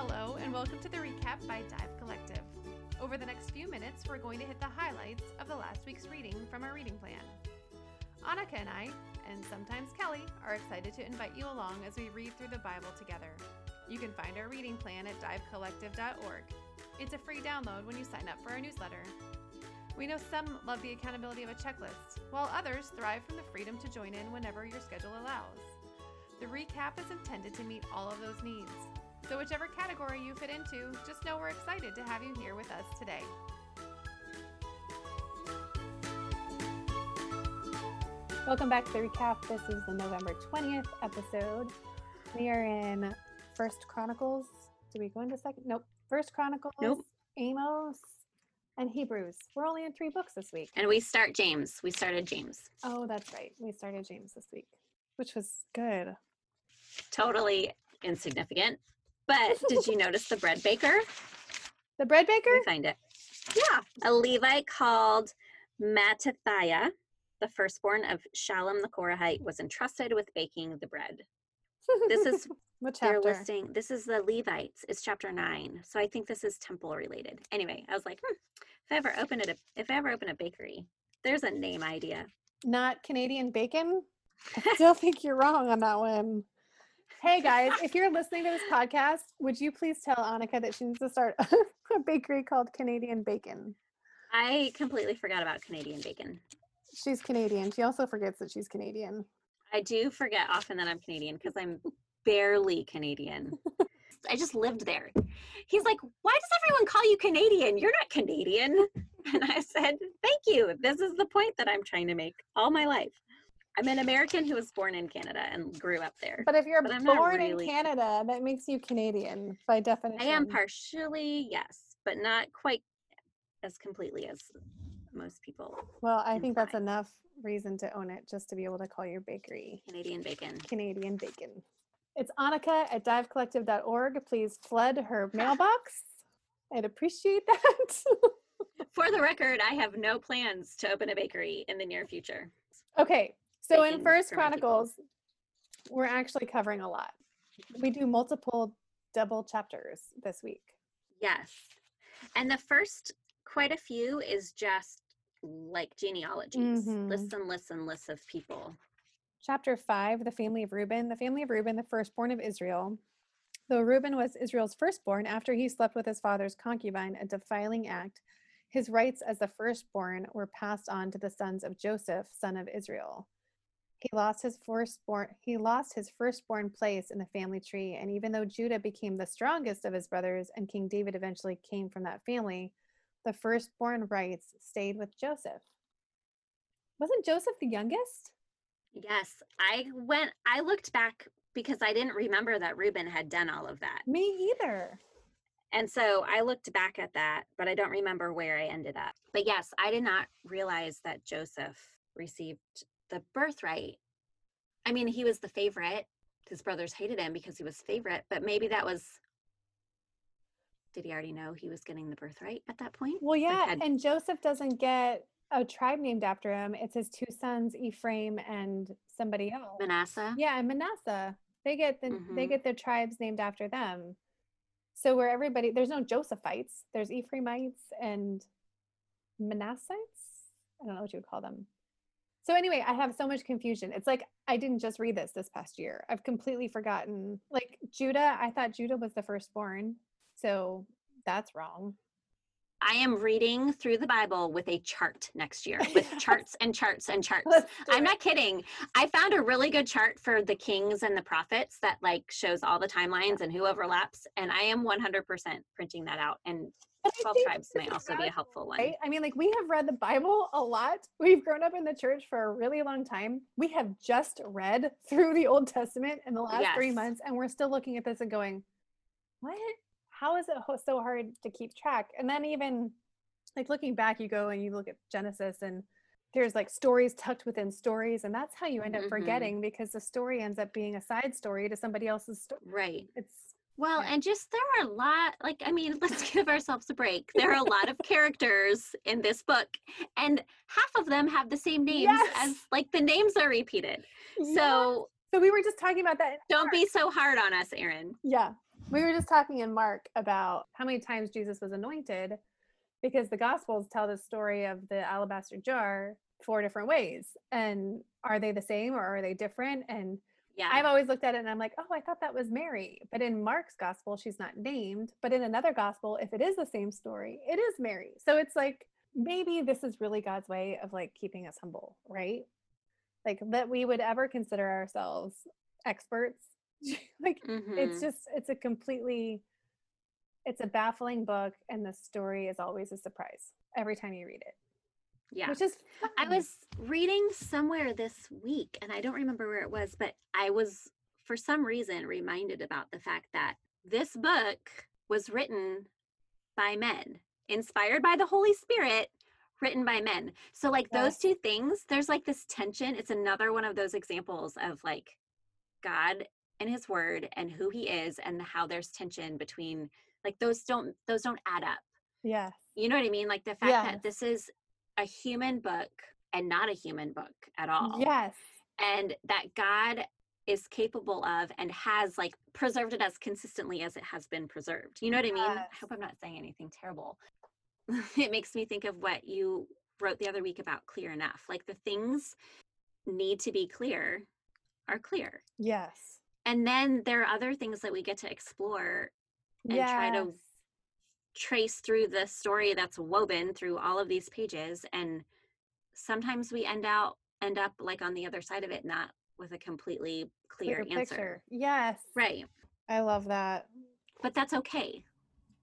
Hello, and welcome to the recap by Dive Collective. Over the next few minutes, we're going to hit the highlights of the last week's reading from our reading plan. Annika and I, and sometimes Kelly, are excited to invite you along as we read through the Bible together. You can find our reading plan at divecollective.org. It's a free download when you sign up for our newsletter. We know some love the accountability of a checklist, while others thrive from the freedom to join in whenever your schedule allows. The recap is intended to meet all of those needs. So, whichever category you fit into, just know we're excited to have you here with us today. Welcome back to the recap. This is the November 20th episode. We are in First Chronicles. Do we go into second? Nope. First Chronicles, Nope. Amos, and Hebrews. We're only in three books this week. And we start James. We started James. Oh, that's right. We started James this week, which was good. Totally insignificant. But did you notice the bread baker? The bread baker? We find it. Yeah. A Levite called Mattithiah, the firstborn of Shallum the Korahite, was entrusted with baking the bread. This is what they're listing. This is the Levites. It's chapter nine. So I think this is temple related. Anyway, I was like, hmm, if I ever open it, if I ever open a bakery, there's a name idea. Not Canadian bacon? I still think you're wrong on that one. Hey guys, if you're listening to this podcast, would you please tell Annika that she needs to start a bakery called Canadian Bacon? I completely forgot about Canadian bacon. She's Canadian. She also forgets that she's Canadian. I do forget often that I'm Canadian because I'm barely Canadian. I just lived there. He's like, Why does everyone call you Canadian? You're not Canadian. And I said, Thank you. This is the point that I'm trying to make all my life. I'm an American who was born in Canada and grew up there. But if you're But born really- in Canada, that makes you Canadian by definition. I am partially, yes, but not quite as completely as most people. Well, I think that's enough reason to own it just to be able to call your bakery Canadian bacon. Canadian Bacon. It's Annika at divecollective.org. Please flood her mailbox. I'd appreciate that. For the record, I have no plans to open a bakery in the near future. okay, so in First. Chronicles, we're actually covering a lot. We do multiple double chapters this week. Yes. And the first quite a few is just like genealogies, Mhm. lists and lists and lists of people. Chapter 5, the family of Reuben. The family of Reuben, the firstborn of Israel. Though Reuben was Israel's firstborn after he slept with his father's concubine, a defiling act, his rights as the firstborn were passed on to the sons of Joseph, son of Israel. He lost his firstborn he lost his firstborn place in the family tree, and even though Judah became the strongest of his brothers and King David eventually came from that family, the firstborn rights stayed with Joseph. Wasn't Joseph the youngest? Yes, I went I looked back because I didn't remember that Reuben had done all of that. Me either. And so I looked back at that, but I don't remember where I ended up. But yes, I did not realize that Joseph received the birthright. I mean, he was the favorite. His brothers hated him because he was favorite, but maybe that was did he already know he was getting the birthright at that point? Well, yeah, had- and Joseph doesn't get a tribe named after him. It's his two sons, Ephraim and somebody else. Manasseh. Yeah, and Manasseh. They get the they Mhm. get their tribes named after them. So where everybody there's no Josephites, there's Ephraimites and Manassites. I don't know what you would call them. So anyway, I have so much confusion. It's like I didn't just read this this past year. I've completely forgotten. Like Judah, I thought Judah was the firstborn. So that's wrong. I am reading through the Bible with a chart next year, with charts and charts and charts. I'm it. not kidding. I found a really good chart for the kings and the prophets that like shows all the timelines and who overlaps. And I am 100% printing that out. And 12 think tribes may also be a helpful one. Right? I mean, like we have read the Bible a lot. We've grown up in the church for a really long time. We have just read through the Old Testament in the last three months, and we're still looking at this and going, "What? How is it so hard to keep track?" And then even like looking back, you go and you look at Genesis, and there's like stories tucked within stories, and that's how you end up Mhm. forgetting because the story ends up being a side story to somebody else's story. Right. It's Well, and just there are a lot, like, I mean, let's give ourselves a break. There are a lot of characters in this book, and half of them have the same names Yes. as, like, the names are repeated. Yeah. So so we were just talking about that. don't be so hard on us, Erin. Yeah. We were just talking in Mark about how many times Jesus was anointed because the Gospels tell the story of the alabaster jar four different ways. And are they the same or are they different? And Yeah. I've always looked at it and I'm like, oh, I thought that was Mary. But in Mark's gospel, she's not named. But in another gospel, if it is the same story, it is Mary. So it's like maybe this is really God's way of like keeping us humble, right? Like that we would ever consider ourselves experts. like it's Mhm. just it's a completely it's a baffling book and the story is always a surprise every time you read it. Yeah. Which is I was reading somewhere this week and I don't remember where it was, but I was for some reason reminded about the fact that this book was written by men, inspired by the Holy Spirit, written by men. So like those two things, there's like this tension. It's another one of those examples of like God and his word and who he is and how there's tension between like those don't those don't add up. yes. You know what I mean? Like the fact Yes. that this is a human book and not a human book at all. Yes. And that God is capable of and has like preserved it as consistently as it has been preserved. You know what I mean? I hope I'm not saying anything terrible. it makes me think of what you wrote the other week about clear enough. Like the things need to be clear are clear. Yes. And then there are other things that we get to explore and try to Yes. Trace through the story that's woven through all of these pages and sometimes we end out end up like on the other side of it not with a completely clear, answer picture. Yes. right I love that. but that's okay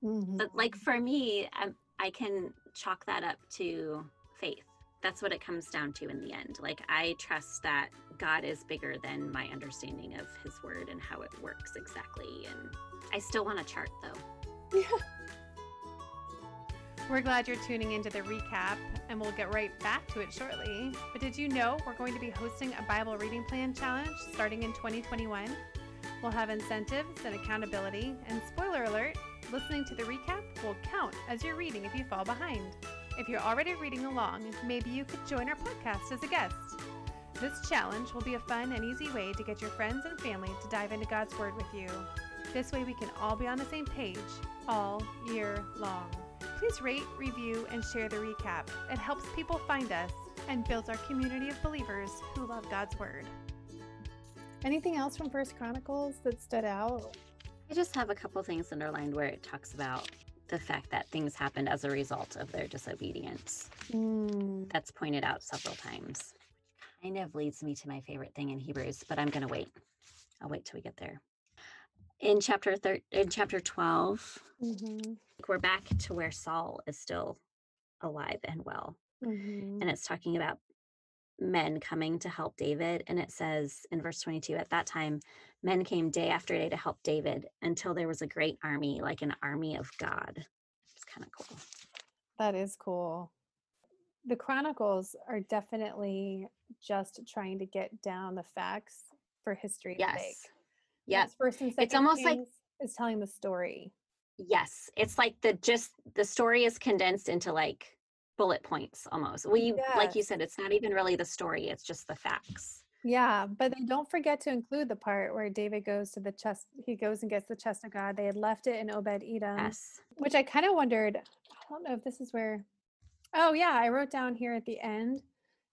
Mhm. but like for me i i can chalk that up to faith that's what it comes down to in the end like i trust that god is bigger than my understanding of his word and how it works exactly and i still want a chart though We're glad you're tuning into the recap, and we'll get right back to it shortly. But did you know we're going to be hosting a Bible reading plan challenge starting in 2021? We'll have incentives and accountability, and spoiler alert, listening to the recap will count as your reading if you fall behind. If you're already reading along, maybe you could join our podcast as a guest. This challenge will be a fun and easy way to get your friends and family to dive into God's Word with you. This way, we can all be on the same page all year long. Please rate, review, and share the recap. It helps people find us and builds our community of believers who love God's Word. Anything else from First Chronicles that stood out? I just have a couple things underlined where it talks about the fact that things happened as a result of their disobedience. Mm, That's pointed out several times. Kind of leads me to my favorite thing in Hebrews, but I'm going to wait. I'll wait till we get there. In chapter thir- in chapter 12, mhm, we're back to where Saul is still alive and well. mhm. and it's talking about men coming to help David. And it says in verse 22 at that time, men came day after day to help David until there was a great army, like an army of God. It's kind of cool. That is cool. The Chronicles are definitely just trying to get down the facts for history's Yes. sake. Whereas First and second almost like- it's telling the story. Yes. It's like the just the story is condensed into like bullet points almost. We like you said, it's not even really the story, it's just the facts. Yeah, but they don't forget to include the part where David goes to the chest. He goes and gets the chest of God. They had left it in Obed Edom, Yes. which I kind of wondered. I don't know if this is where. Oh yeah, I wrote down here at the end.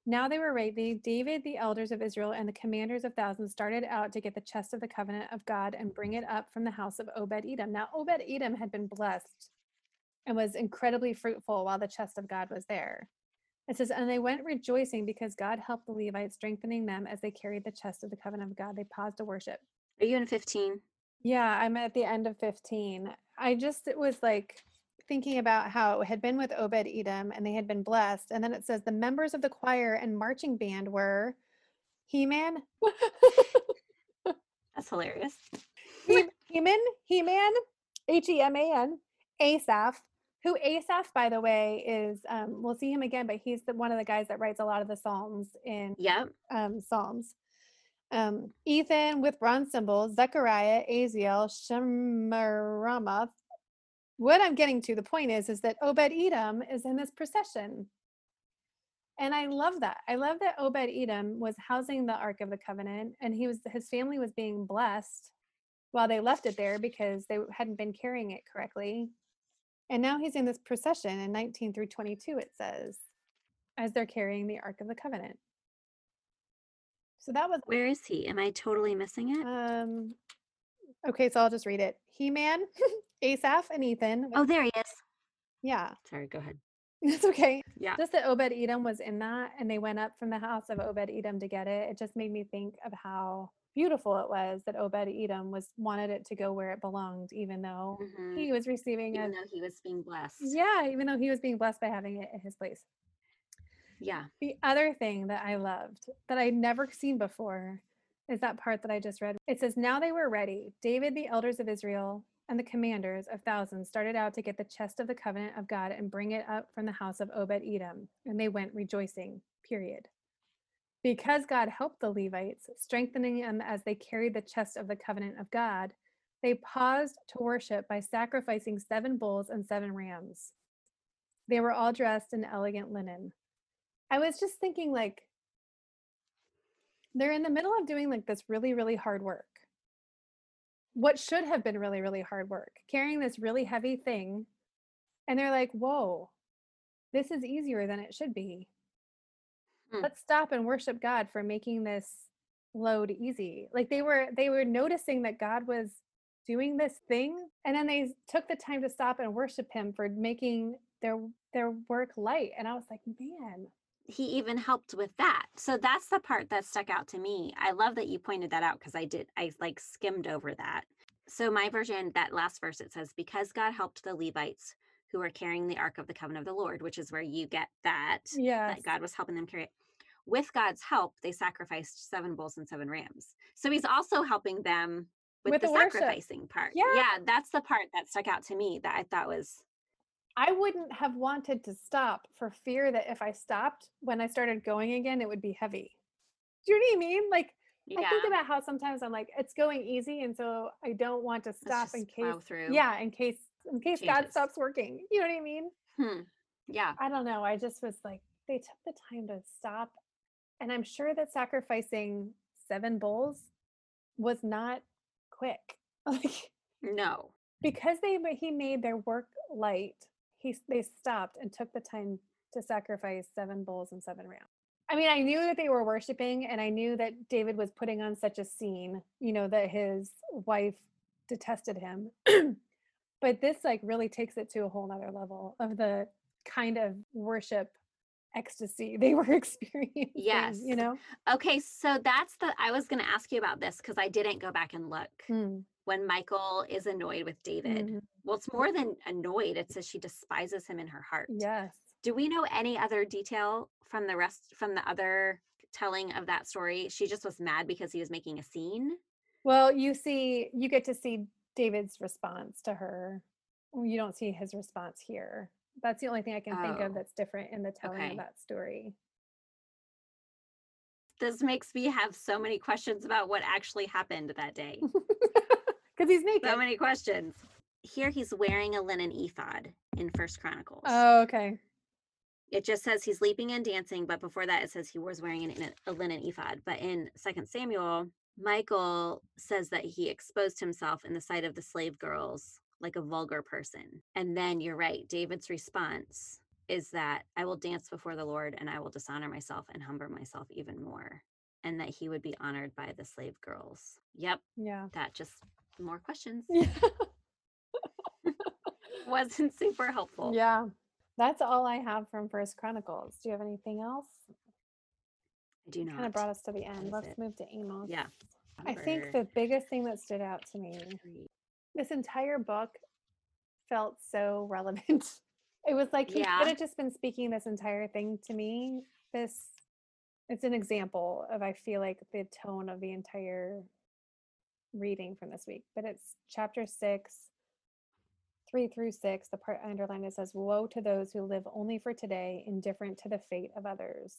Now they were ready. David, the elders of Israel, and the commanders of thousands started out to get the chest of the covenant of God and bring mm-hmm. it up from the house of Obed Edom. Now Obed Edom had been blessed and was incredibly fruitful while the chest of God was there. It says, and they went rejoicing because God helped the Levites, strengthening them as they carried the chest of the covenant of God. They paused to worship. Are you in 15? Yeah, I'm at the end of 15. I just it was like thinking about how it had been with Obed Edom and they had been blessed. And then it says the members of the choir and marching band were He Man, That's hilarious. Heman, He Man, H E M A N, Asaph, who Asaph, by the way, is um, we'll see him again, but he's the, one of the guys that writes a lot of the Psalms in Yep. um, Psalms. Um, Ethan with bronze cymbals, Zechariah, Aziel, Shemiramoth. What I'm getting to, the point is, is that Obed Edom is in this procession. And I love that. I love that Obed Edom was housing the Ark of the Covenant and he was his family was being blessed while they left it there because they hadn't been carrying it correctly. And now he's in this procession in 19 through 22, it says, as they're carrying the Ark of the Covenant. So that was Where is he? Am I totally missing it? um okay, so I'll just read it. He-Man, Asaph, and Ethan. oh, there he is. Yeah, Sorry, go ahead. it's okay. Yeah. Just that Obed Edom was in that and they went up from the house of Obed Edom to get it. It just made me think of how beautiful it was that Obed Edom was wanted it to go where it belonged, even though Mhm. he was receiving Even a though he was being blessed. yeah, even though he was being blessed by having it at his place. Yeah. The other thing that I loved that I'd never seen before is that part that I just read. It says, Now they were ready. David, the elders of Israel, and the commanders of thousands started out to get the chest of the covenant of God and bring it up from the house of Obed Edom. And they went rejoicing, period. Because God helped the Levites, strengthening them as they carried the chest of the covenant of God, they paused to worship by sacrificing seven bulls and seven rams. They were all dressed in elegant linen. I was just thinking, like, they're in the middle of doing like this really, really hard work. What should have been really, really hard work, carrying this really heavy thing. And they're like, whoa, this is easier than it should be. Hmm. Let's stop and worship God for making this load easy. Like they were they were noticing that God was doing this thing and then they took the time to stop and worship him for making their their work light. And I was like, man, he even helped with that. So that's the part that stuck out to me. I love that you pointed that out because I did, I like skimmed over that. So my version, that last verse, it says, Because God helped the Levites who were carrying the Ark of the Covenant of the Lord, which is where you get that, yes. that God was helping them carry it. With God's help, they sacrificed seven bulls and seven rams. So he's also helping them with, With the, the sacrificing part. Yeah. yeah, that's the part that stuck out to me that I thought was I wouldn't have wanted to stop for fear that if I stopped when I started going again, it would be heavy. Do you know what I mean? Like yeah. I think about how sometimes I'm like, it's going easy, and so I don't want to stop in case. through. Yeah, in case in case God stops working. You know what I mean? Hmm. Yeah. I don't know. I just was like, they took the time to stop, and I'm sure that sacrificing seven bulls was not quick. Like No. because they ma- he made their work light he they stopped and took the time to sacrifice seven bulls and seven rams i mean i knew that they were worshiping and i knew that david was putting on such a scene you know that his wife detested him but this like really takes it to a whole nother level of the kind of worship ecstasy they were experiencing Yes. you know Okay, so that's the I was going to ask you about this because I didn't go back and look. Mm, When Michal is annoyed with David, mhm. well, it's more than annoyed. It says she despises him in her heart. yes Do we know any other detail from the rest from the other telling of that story? She just was mad because he was making a scene. Well, you see, you get to see David's response to her. You don't see his response here. That's the only thing I can think of Oh, that's different in the telling okay. of that story. This makes me have so many questions about what actually happened that day. He's naked. so many questions. Here he's wearing a linen ephod in First Chronicles. oh, okay. it just says he's leaping and dancing but before that it says he was wearing an, a linen ephod but in second samuel michal says that he exposed himself in the sight of the slave girls like a vulgar person and then you're right david's response is that i will dance before the lord and i will dishonor myself and humble myself even more and that he would be honored by the slave girls yep Yeah. that just more questions Yeah. wasn't super helpful yeah. That's all I have from First Chronicles. Do you have anything else? i do not Kind of brought us to the end. Let's it. move to Amos. yeah I think the biggest thing that stood out to me this entire book felt so relevant. It was like he Yeah. could have just been speaking this entire thing to me. This it's an example of I feel like the tone of the entire reading from this week. But it's chapter six, three through six. The part I underlined it says, Woe to those who live only for today, indifferent to the fate of others.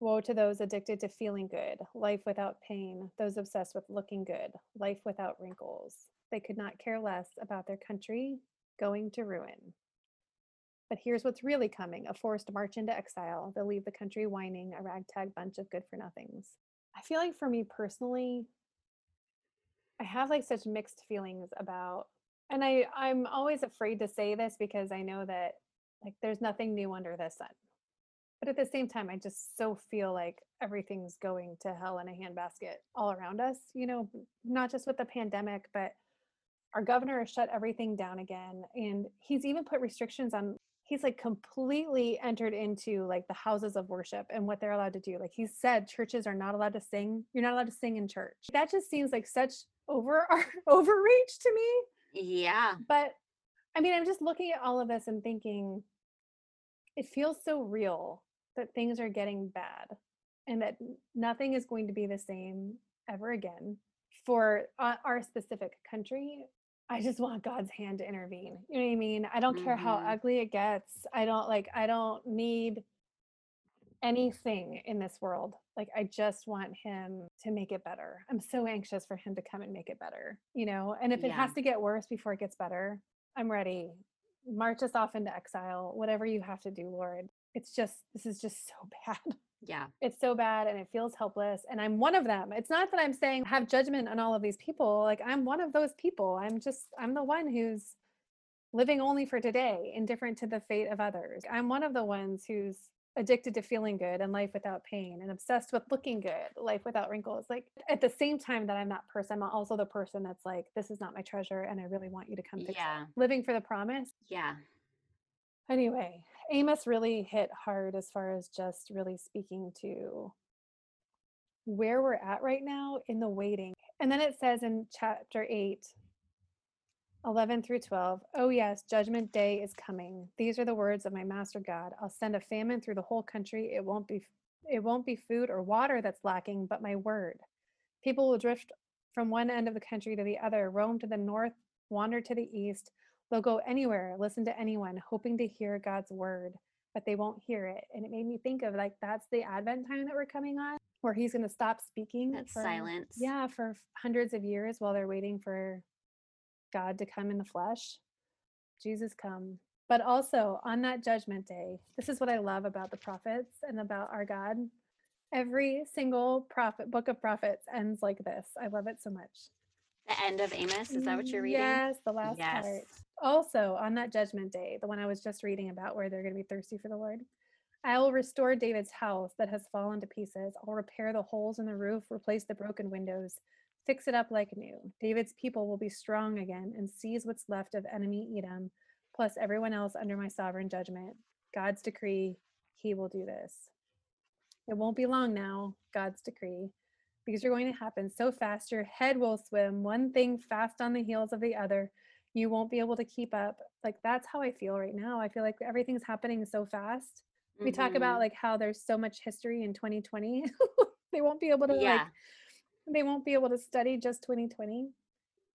Woe to those addicted to feeling good, life without pain, those obsessed with looking good, life without wrinkles. They could not care less about their country going to ruin. But here's what's really coming a forced march into exile. They'll leave the country whining, a ragtag bunch of good for nothings. I feel like for me personally, I have like such mixed feelings about and I I'm always afraid to say this because I know that like there's nothing new under the sun. But at the same time, I just so feel like everything's going to hell in a handbasket all around us, you know, not just with the pandemic, but our governor has shut everything down again. And he's even put restrictions on, he's like completely entered into like the houses of worship and what they're allowed to do. Like he said, churches are not allowed to sing. You're not allowed to sing in church. That just seems like such over overreach to me. Yeah. But I mean, I'm just looking at all of this and thinking, it feels so real that things are getting bad and that nothing is going to be the same ever again for uh, our specific country. I just want God's hand to intervene. You know what I mean? I don't mm-hmm. care how mm-hmm. ugly it gets. I don't like, I don't need anything in this world. Like, I just want Him to make it better. I'm so anxious for Him to come and make it better, you know? And if yeah. it has to get worse before it gets better, I'm ready. March us off into exile, whatever you have to do, Lord it's just this is just so bad. Yeah. It's so bad and it feels helpless and I'm one of them. It's not that I'm saying have judgment on all of these people. Like I'm one of those people. I'm just I'm the one who's living only for today, indifferent to the fate of others. I'm one of the ones who's addicted to feeling good and life without pain and obsessed with looking good, life without wrinkles. Like at the same time that I'm that person, I'm also the person that's like, this is not my treasure and I really want you to come fix yeah. it. Living for the promise. Yeah. Anyway, Amos really hit hard as far as just really speaking to where we're at right now in the waiting. And then it says in chapter 8, 11 through 12, Oh, yes, judgment day is coming. These are the words of my master God. I'll send a famine through the whole country. It won't be it won't be food or water that's lacking, but my word. People will drift from one end of the country to the other, roam to the north, wander to the east, They'll go anywhere, listen to anyone, hoping to hear God's word, but they won't hear it. And it made me think of like that's the Advent time that we're coming on, where he's going to stop speaking. That's for, silence. Yeah, for hundreds of years while they're waiting for God to come in the flesh. Jesus come. But also on that judgment day, this is what I love about the prophets and about our God. Every single prophet book of prophets ends like this. I love it so much. The end of Amos, is that what you're reading? Yes, the last yes. part. Also, on that judgment day, the one I was just reading about where they're going to be thirsty for the Lord, I will restore David's house that has fallen to pieces. I'll repair the holes in the roof, replace the broken windows, fix it up like new. David's people will be strong again and seize what's left of enemy Edom, plus everyone else under my sovereign judgment. God's decree, he will do this. It won't be long now, God's decree because you're going to happen so fast your head will swim one thing fast on the heels of the other you won't be able to keep up like that's how i feel right now i feel like everything's happening so fast mm-hmm. we talk about mm-hmm. like how there's so much history in 2020 they won't be able to yeah. like they won't be able to study just 2020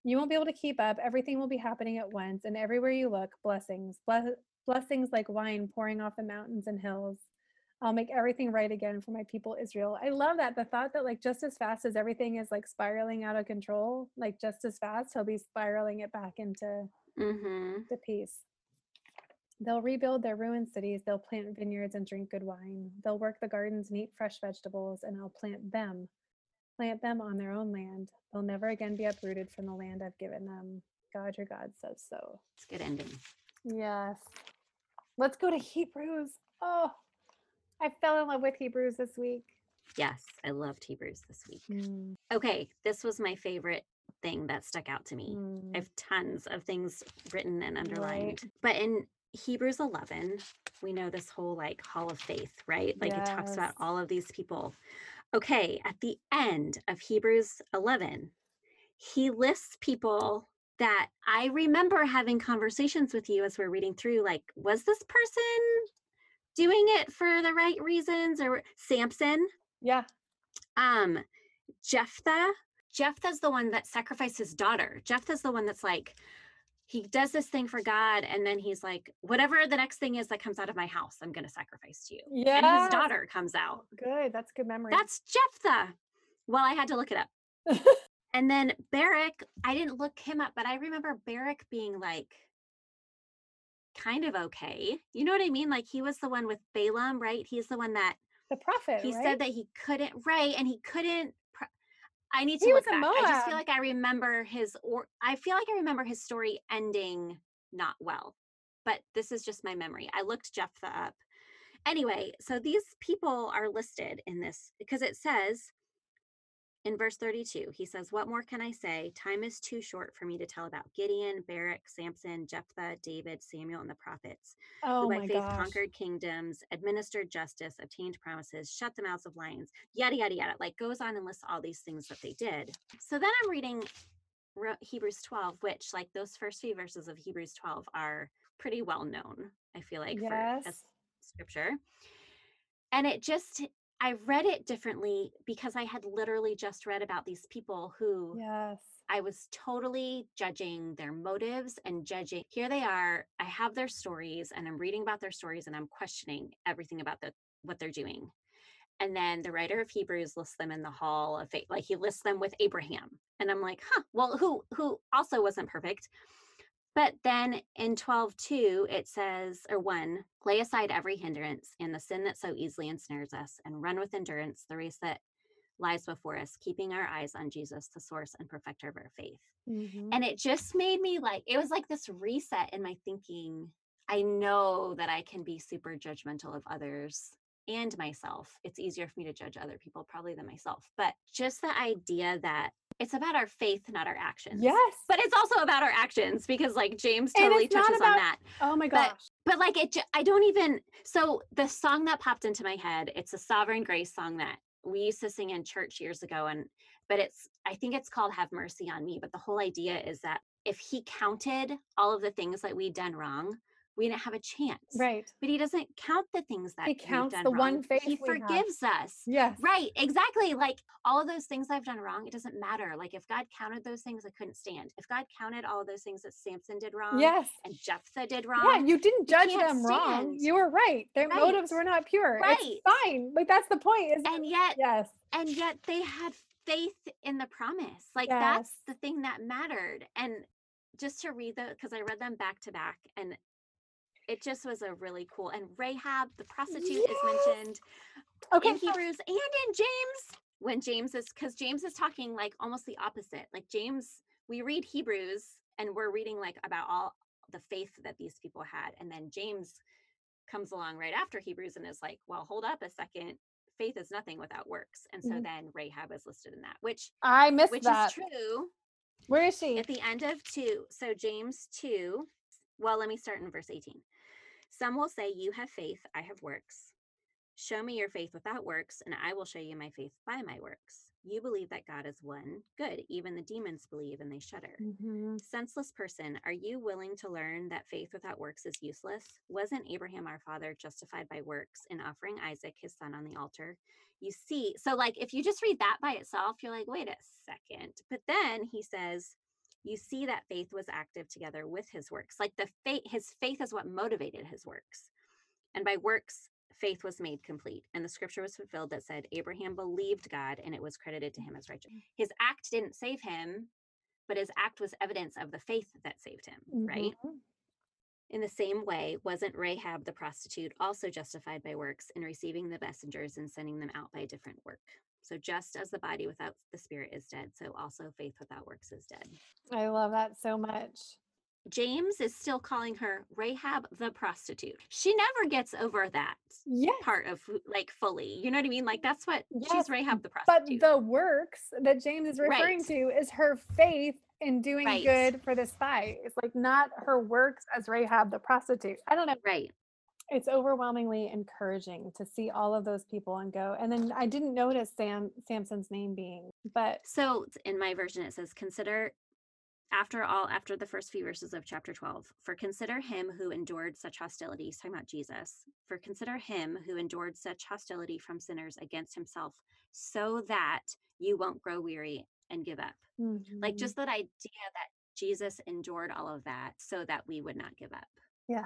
you won't be able to keep up everything will be happening at once and everywhere you look blessings Bless- blessings like wine pouring off the mountains and hills I'll make everything right again for my people Israel. I love that. The thought that like just as fast as everything is like spiraling out of control, like just as fast he'll be spiraling it back into mm-hmm. the peace. They'll rebuild their ruined cities. They'll plant vineyards and drink good wine. They'll work the gardens and eat fresh vegetables, and I'll plant them, plant them on their own land. They'll never again be uprooted from the land I've given them. God, your God says so. It's a good ending. Yes. Let's go to Hebrews. Oh, I fell in love with Hebrews this week. Yes, I loved Hebrews this week. Mm. Okay, this was my favorite thing that stuck out to me. Mm. I have tons of things written and underlined. Right. But in Hebrews 11, we know this whole like hall of faith, right? Like yes. it talks about all of these people. Okay, at the end of Hebrews 11, he lists people that I remember having conversations with you as we're reading through like was this person doing it for the right reasons or Samson. Yeah. Um, Jephthah. Jephthah's the one that sacrificed his daughter. Jephthah's the one that's like, he does this thing for God, and then he's like, whatever the next thing is that comes out of my house, I'm gonna sacrifice to you. Yeah. And his daughter comes out. Good. That's good memory. That's Jephthah. Well, I had to look it up. and then Barak, I didn't look him up, but I remember Barak being like, kind of okay. You know what I mean? Like he was the one with Balaam, right? He's the one that the prophet. He right? said that he couldn't, right? And he couldn't. I need to He look back. I just feel like I remember his or I feel like I remember his story ending not well. But this is just my memory. I looked Jephthah up. Anyway, so these people are listed in this because it says in verse 32, he says, What more can I say? Time is too short for me to tell about Gideon, Barak, Samson, Jephthah, David, Samuel, and the prophets Oh who by faith gosh. conquered kingdoms, administered justice, obtained promises, shut the mouths of lions, yada, yada, yada. Like goes on and lists all these things that they did. So then I'm reading Hebrews 12, which, like, those first few verses of Hebrews 12 are pretty well known, I feel like, for yes. as scripture. And it just, I read it differently because I had literally just read about these people who Yes. I was totally judging their motives and judging. Here they are. I have their stories and I'm reading about their stories and I'm questioning everything about the what they're doing. And then the writer of Hebrews lists them in the hall of faith. Like he lists them with Abraham. And I'm like, huh, well, who who also wasn't perfect. But then in 12, 2, it says, or one, lay aside every hindrance and the sin that so easily ensnares us, and run with endurance the race that lies before us, keeping our eyes on Jesus, the source and perfecter of our faith. Mhm. And it just made me like, it was like this reset in my thinking. I know that I can be super judgmental of others and myself. It's easier for me to judge other people probably than myself. But just the idea that it's about our faith, not our actions. Yes. But it's also about our actions because, like, James totally touches on that oh my gosh. but like it i don't even so the song that popped into my head it's a sovereign grace song that we used to sing in church years ago and but it's i think it's called have mercy on me but the whole idea is that if he counted all of the things that we'd done wrong we didn't have a chance right. but he doesn't count the things that He counts the wrong. one faith he we have. forgives us Yes. Right, exactly. Like all of those things I've done wrong, it doesn't matter. Like if God counted those things, I couldn't stand. If God counted all of those things that Samson did wrong Yes. and Jephthah did wrong, Yeah, you didn't judge them wrong. You were right. Their motives were not pure. Right. It's fine. Like that's the point. Is and yet yes. and yet they had faith in the promise like Yes. that's the thing that mattered and just to read the because i read them back to back and it just was a really cool and rahab the prostitute is mentioned Okay. in hebrews and in james when james is because james is talking like almost the opposite like james we read hebrews and we're reading like about all the faith that these people had and then james comes along right after hebrews and is like well hold up a second faith is nothing without works and so Mhm. then rahab is listed in that which I missed which that. is true Where is she? at the end of 2 so james 2 well let me start in verse 18 some will say you have faith i have works show me your faith without works and i will show you my faith by my works you believe that god is one good even the demons believe and they shudder Mhm. senseless person, are you willing to learn that faith without works is useless? Wasn't Abraham our father justified by works in offering Isaac his son on the altar? You see, so like if you just read that by itself, you're like, wait a second. But then he says, you see that faith was active together with his works. Like the faith, his faith is what motivated his works. And by works, faith was made complete. And the scripture was fulfilled that said, Abraham believed God and it was credited to him as righteous. His act didn't save him, but his act was evidence of the faith that saved him, right? Mhm. In the same way, wasn't Rahab the prostitute also justified by works in receiving the messengers and sending them out by a different work? So just as the body without the spirit is dead, so also faith without works is dead. I love that so much. James is still calling her Rahab the prostitute. She never gets over that Yes. part of like fully. You know what I mean? Like that's what Yes, she's Rahab the prostitute. But the works that James is referring Right. to is her faith in doing Right. good for the spy. It's like not her works as Rahab the prostitute. I don't know. right. It's overwhelmingly encouraging to see all of those people and go. And then I didn't notice Sam Samson's name being, but So in my version, it says, consider after all, after the first few verses of chapter 12, for consider him who endured such hostility, he's talking about Jesus, for consider him who endured such hostility from sinners against himself, so that you won't grow weary and give up. Like Mhm. just that idea that Jesus endured all of that so that we would not give up. yes.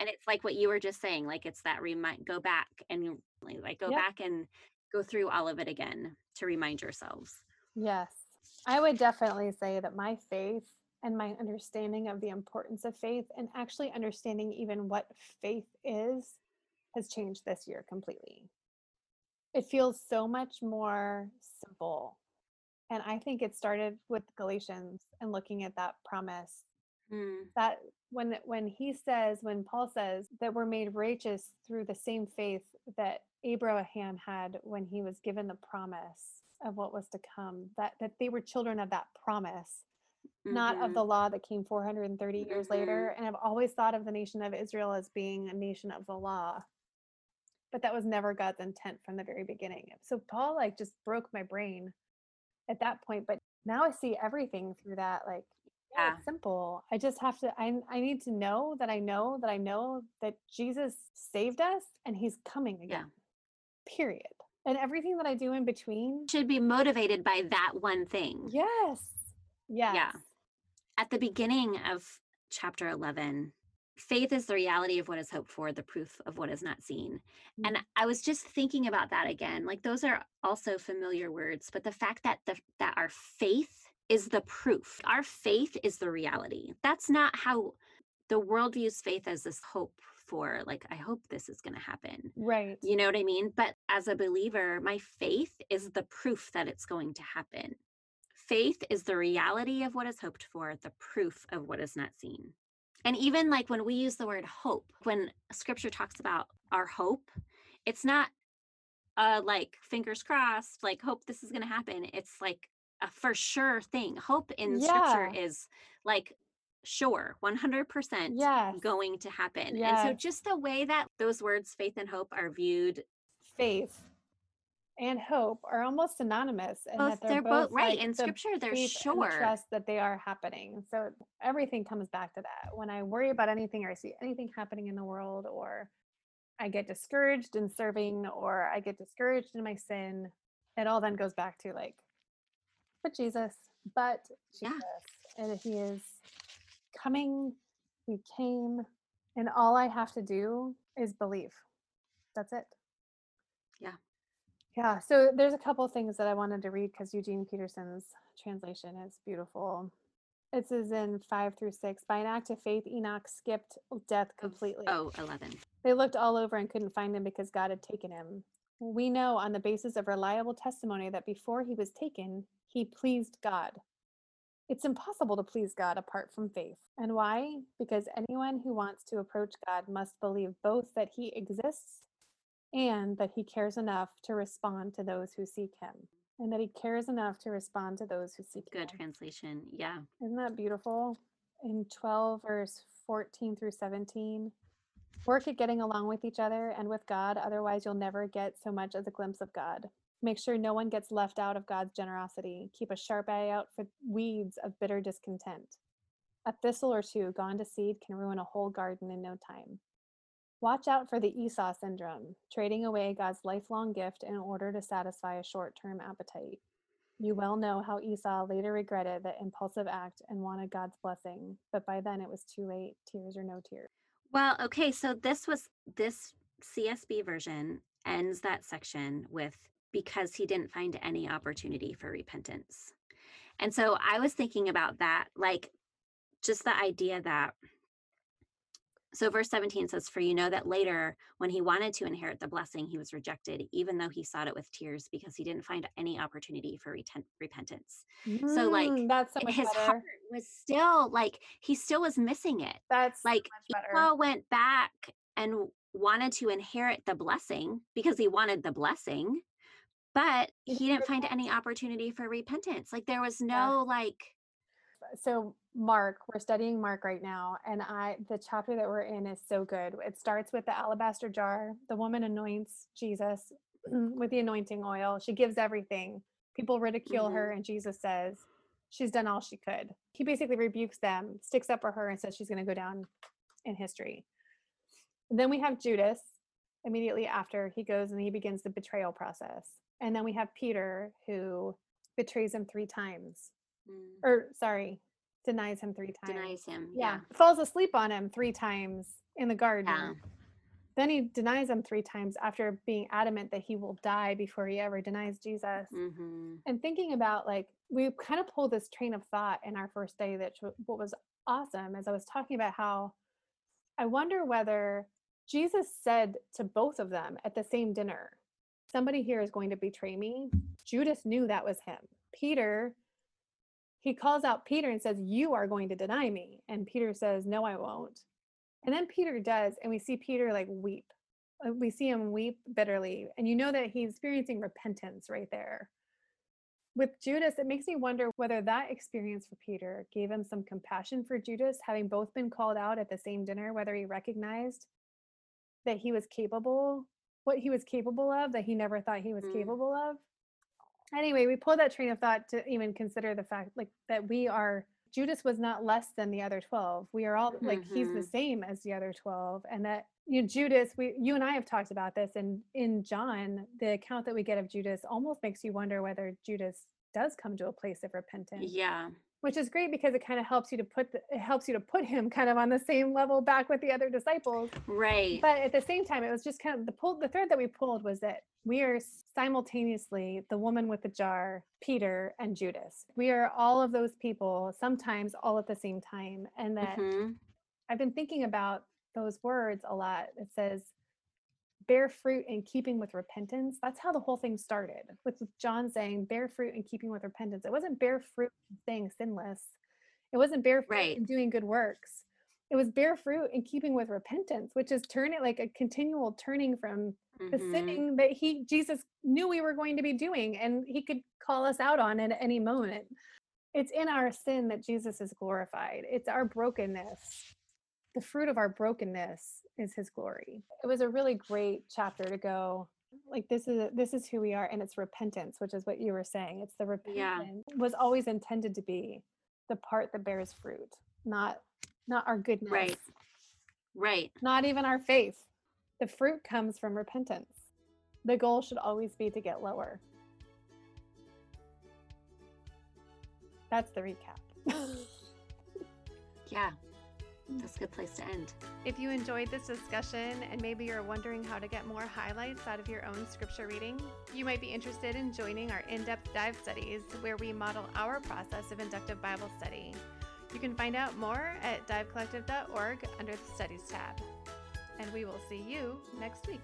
And it's like what you were just saying, like it's that remind go back and like go Yep. back and go through all of it again to remind yourselves. Yes. I would definitely say that my faith and my understanding of the importance of faith and actually understanding even what faith is has changed this year completely. It feels so much more simple And I think it started with Galatians and looking at that promise Mm, that when when he says when Paul says that we're made righteous through the same faith that Abraham had when he was given the promise of what was to come that that they were children of that promise not of the law that came 430 years Mhm. later and I've always thought of the nation of Israel as being a nation of the law. But that was never God's intent from the very beginning. So Paul like just broke my brain at that point. But now I see everything through that like yeah, Yeah. it's simple. I just have to I I need to know that I know that I know that Jesus saved us and he's coming Yeah. again. Period. And everything that I do in between. Should be motivated by that one thing. Yes. Yes. Yeah. At the beginning of chapter 11, faith is the reality of what is hoped for, the proof of what is not seen. And Mm, I was just thinking about that again. Like those are also familiar words, but the fact that the that our faith is the proof. Our faith is the reality. That's not how the world views faith as this hope for like I hope this is going to happen. right. You know what I mean? But as a believer, my faith is the proof that it's going to happen. Faith is the reality of what is hoped for, the proof of what is not seen. And even like when we use the word hope, when scripture talks about our hope, it's not uh like fingers crossed, like hope this is going to happen. It's like a for sure thing. Hope in scripture is like sure, 100% Yes. going to happen. And so just the way that those words faith and hope are viewed, Faith and hope are almost synonymous and both that they're they're both both right like in the scripture they're and the sure. trust that they are happening. So everything comes back to that. When I worry about anything or I see anything happening in the world or I get discouraged in serving or I get discouraged in my sin, it all then goes back to like, but Jesus, but Yeah. Jesus. And he is coming, he came, and all I have to do is believe. That's it. Yeah. Yeah. So there's a couple of things that I wanted to read because Eugene Peterson's translation is beautiful. It says in five through six, by an act of faith, Enoch skipped death completely. Oh, 11. They looked all over and couldn't find him because God had taken him. We know on the basis of reliable testimony that before he was taken, he pleased God. It's impossible to please God apart from faith. And why? Because anyone who wants to approach God must believe both that he exists and that he cares enough to respond to those who seek him. And that he cares enough to respond to those who seek Good him. translation. Yeah. Isn't that beautiful? In 12, verse 14 through 17, work at getting along with each other and with God, otherwise, you'll never get so much as a glimpse of God. Make sure no one gets left out of God's generosity. Keep a sharp eye out for weeds of bitter discontent. A thistle or two gone to seed can ruin a whole garden in no time. Watch out for the Esau syndrome, trading away God's lifelong gift in order to satisfy a short term appetite. You well know how Esau later regretted that impulsive act and wanted God's blessing, but by then it was too late, tears or no tears. Well, okay. So this was this CSB version ends that section with because he didn't find any opportunity for repentance. And so I was thinking about that, like just the idea that. So, verse 17 says, For you know that later, when he wanted to inherit the blessing, he was rejected, even though he sought it with tears because he didn't find any opportunity for reten- repentance. So, like, Mm, that's so His better. heart was still like, he still was missing it That's so like much better. Esau went back and wanted to inherit the blessing because he wanted the blessing, but He didn't find any opportunity for repentance. Like there was Yeah. no like so mark we're studying mark right now and i the chapter that we're in is so good. It starts with the alabaster jar. The woman anoints jesus with the anointing oil. She gives everything. People ridicule her and jesus says she's done all she could. He basically rebukes them sticks up for her and says she's going to go down in history. And then we have judas immediately after he goes and he begins the betrayal process. And then we have peter who betrays him three times. Mm, or sorry, denies him three times. denies him. yeah. Yeah. falls asleep on him three times in the garden. Yeah. Then he denies him three times after being adamant that he will die before he ever denies Jesus. hmm And thinking about like we kind of pulled this train of thought in our first day that what was awesome as I was talking about how I wonder whether Jesus said to both of them at the same dinner, somebody here is going to betray me. Judas knew that was him. Peter, he calls out Peter and says, You are going to deny me. And Peter says, No, I won't. And then Peter does, and we see Peter like weep. Uh, We see him weep bitterly. And you know that he's experiencing repentance right there. With Judas, it makes me wonder whether that experience for Peter gave him some compassion for Judas, having both been called out at the same dinner, whether he recognized that he was capable, what he was capable of, that he never thought he was Mm. capable of. Anyway, we pulled that train of thought to even consider the fact like that we are Judas was not less than the other 12. We are all like he's the Mhm. same as the other 12 and that you know Judas we you and I have talked about this and in John the account that we get of Judas almost makes you wonder whether Judas does come to a place of repentance Yeah. which is great because it kind of helps you to put the, it helps you to put him kind of on the same level back with the other disciples Right. but at the same time it was just kind of the pull the thread that we pulled was that we are simultaneously the woman with the jar peter and judas we are all of those people sometimes all at the same time and that Mhm. i've been thinking about those words a lot. It says bear fruit in keeping with repentance. That's how the whole thing started with john saying bear fruit in keeping with repentance. It wasn't bear fruit in staying sinless. It wasn't bear fruit Right. in doing good works it was bear fruit in keeping with repentance which is turning like a continual turning from the Mhm. sinning that he jesus knew we were going to be doing and he could call us out on it at any moment. It's in our sin that jesus is glorified. It's our brokenness. The fruit of our brokenness is his glory. It was a really great chapter to go like this is this is who we are and it's repentance which is what you were saying. It's the Yeah. repentance was always intended to be the part that bears fruit not not our goodness Right. Right. not even our faith. The fruit comes from repentance. The goal should always be to get lower. That's the recap. Yeah. That's a good place to end. If you enjoyed this discussion and maybe you're wondering how to get more highlights out of your own scripture reading, you might be interested in joining our in depth dive studies where we model our process of inductive Bible study. You can find out more at divecollective.org under the Studies tab. And we will see you next week.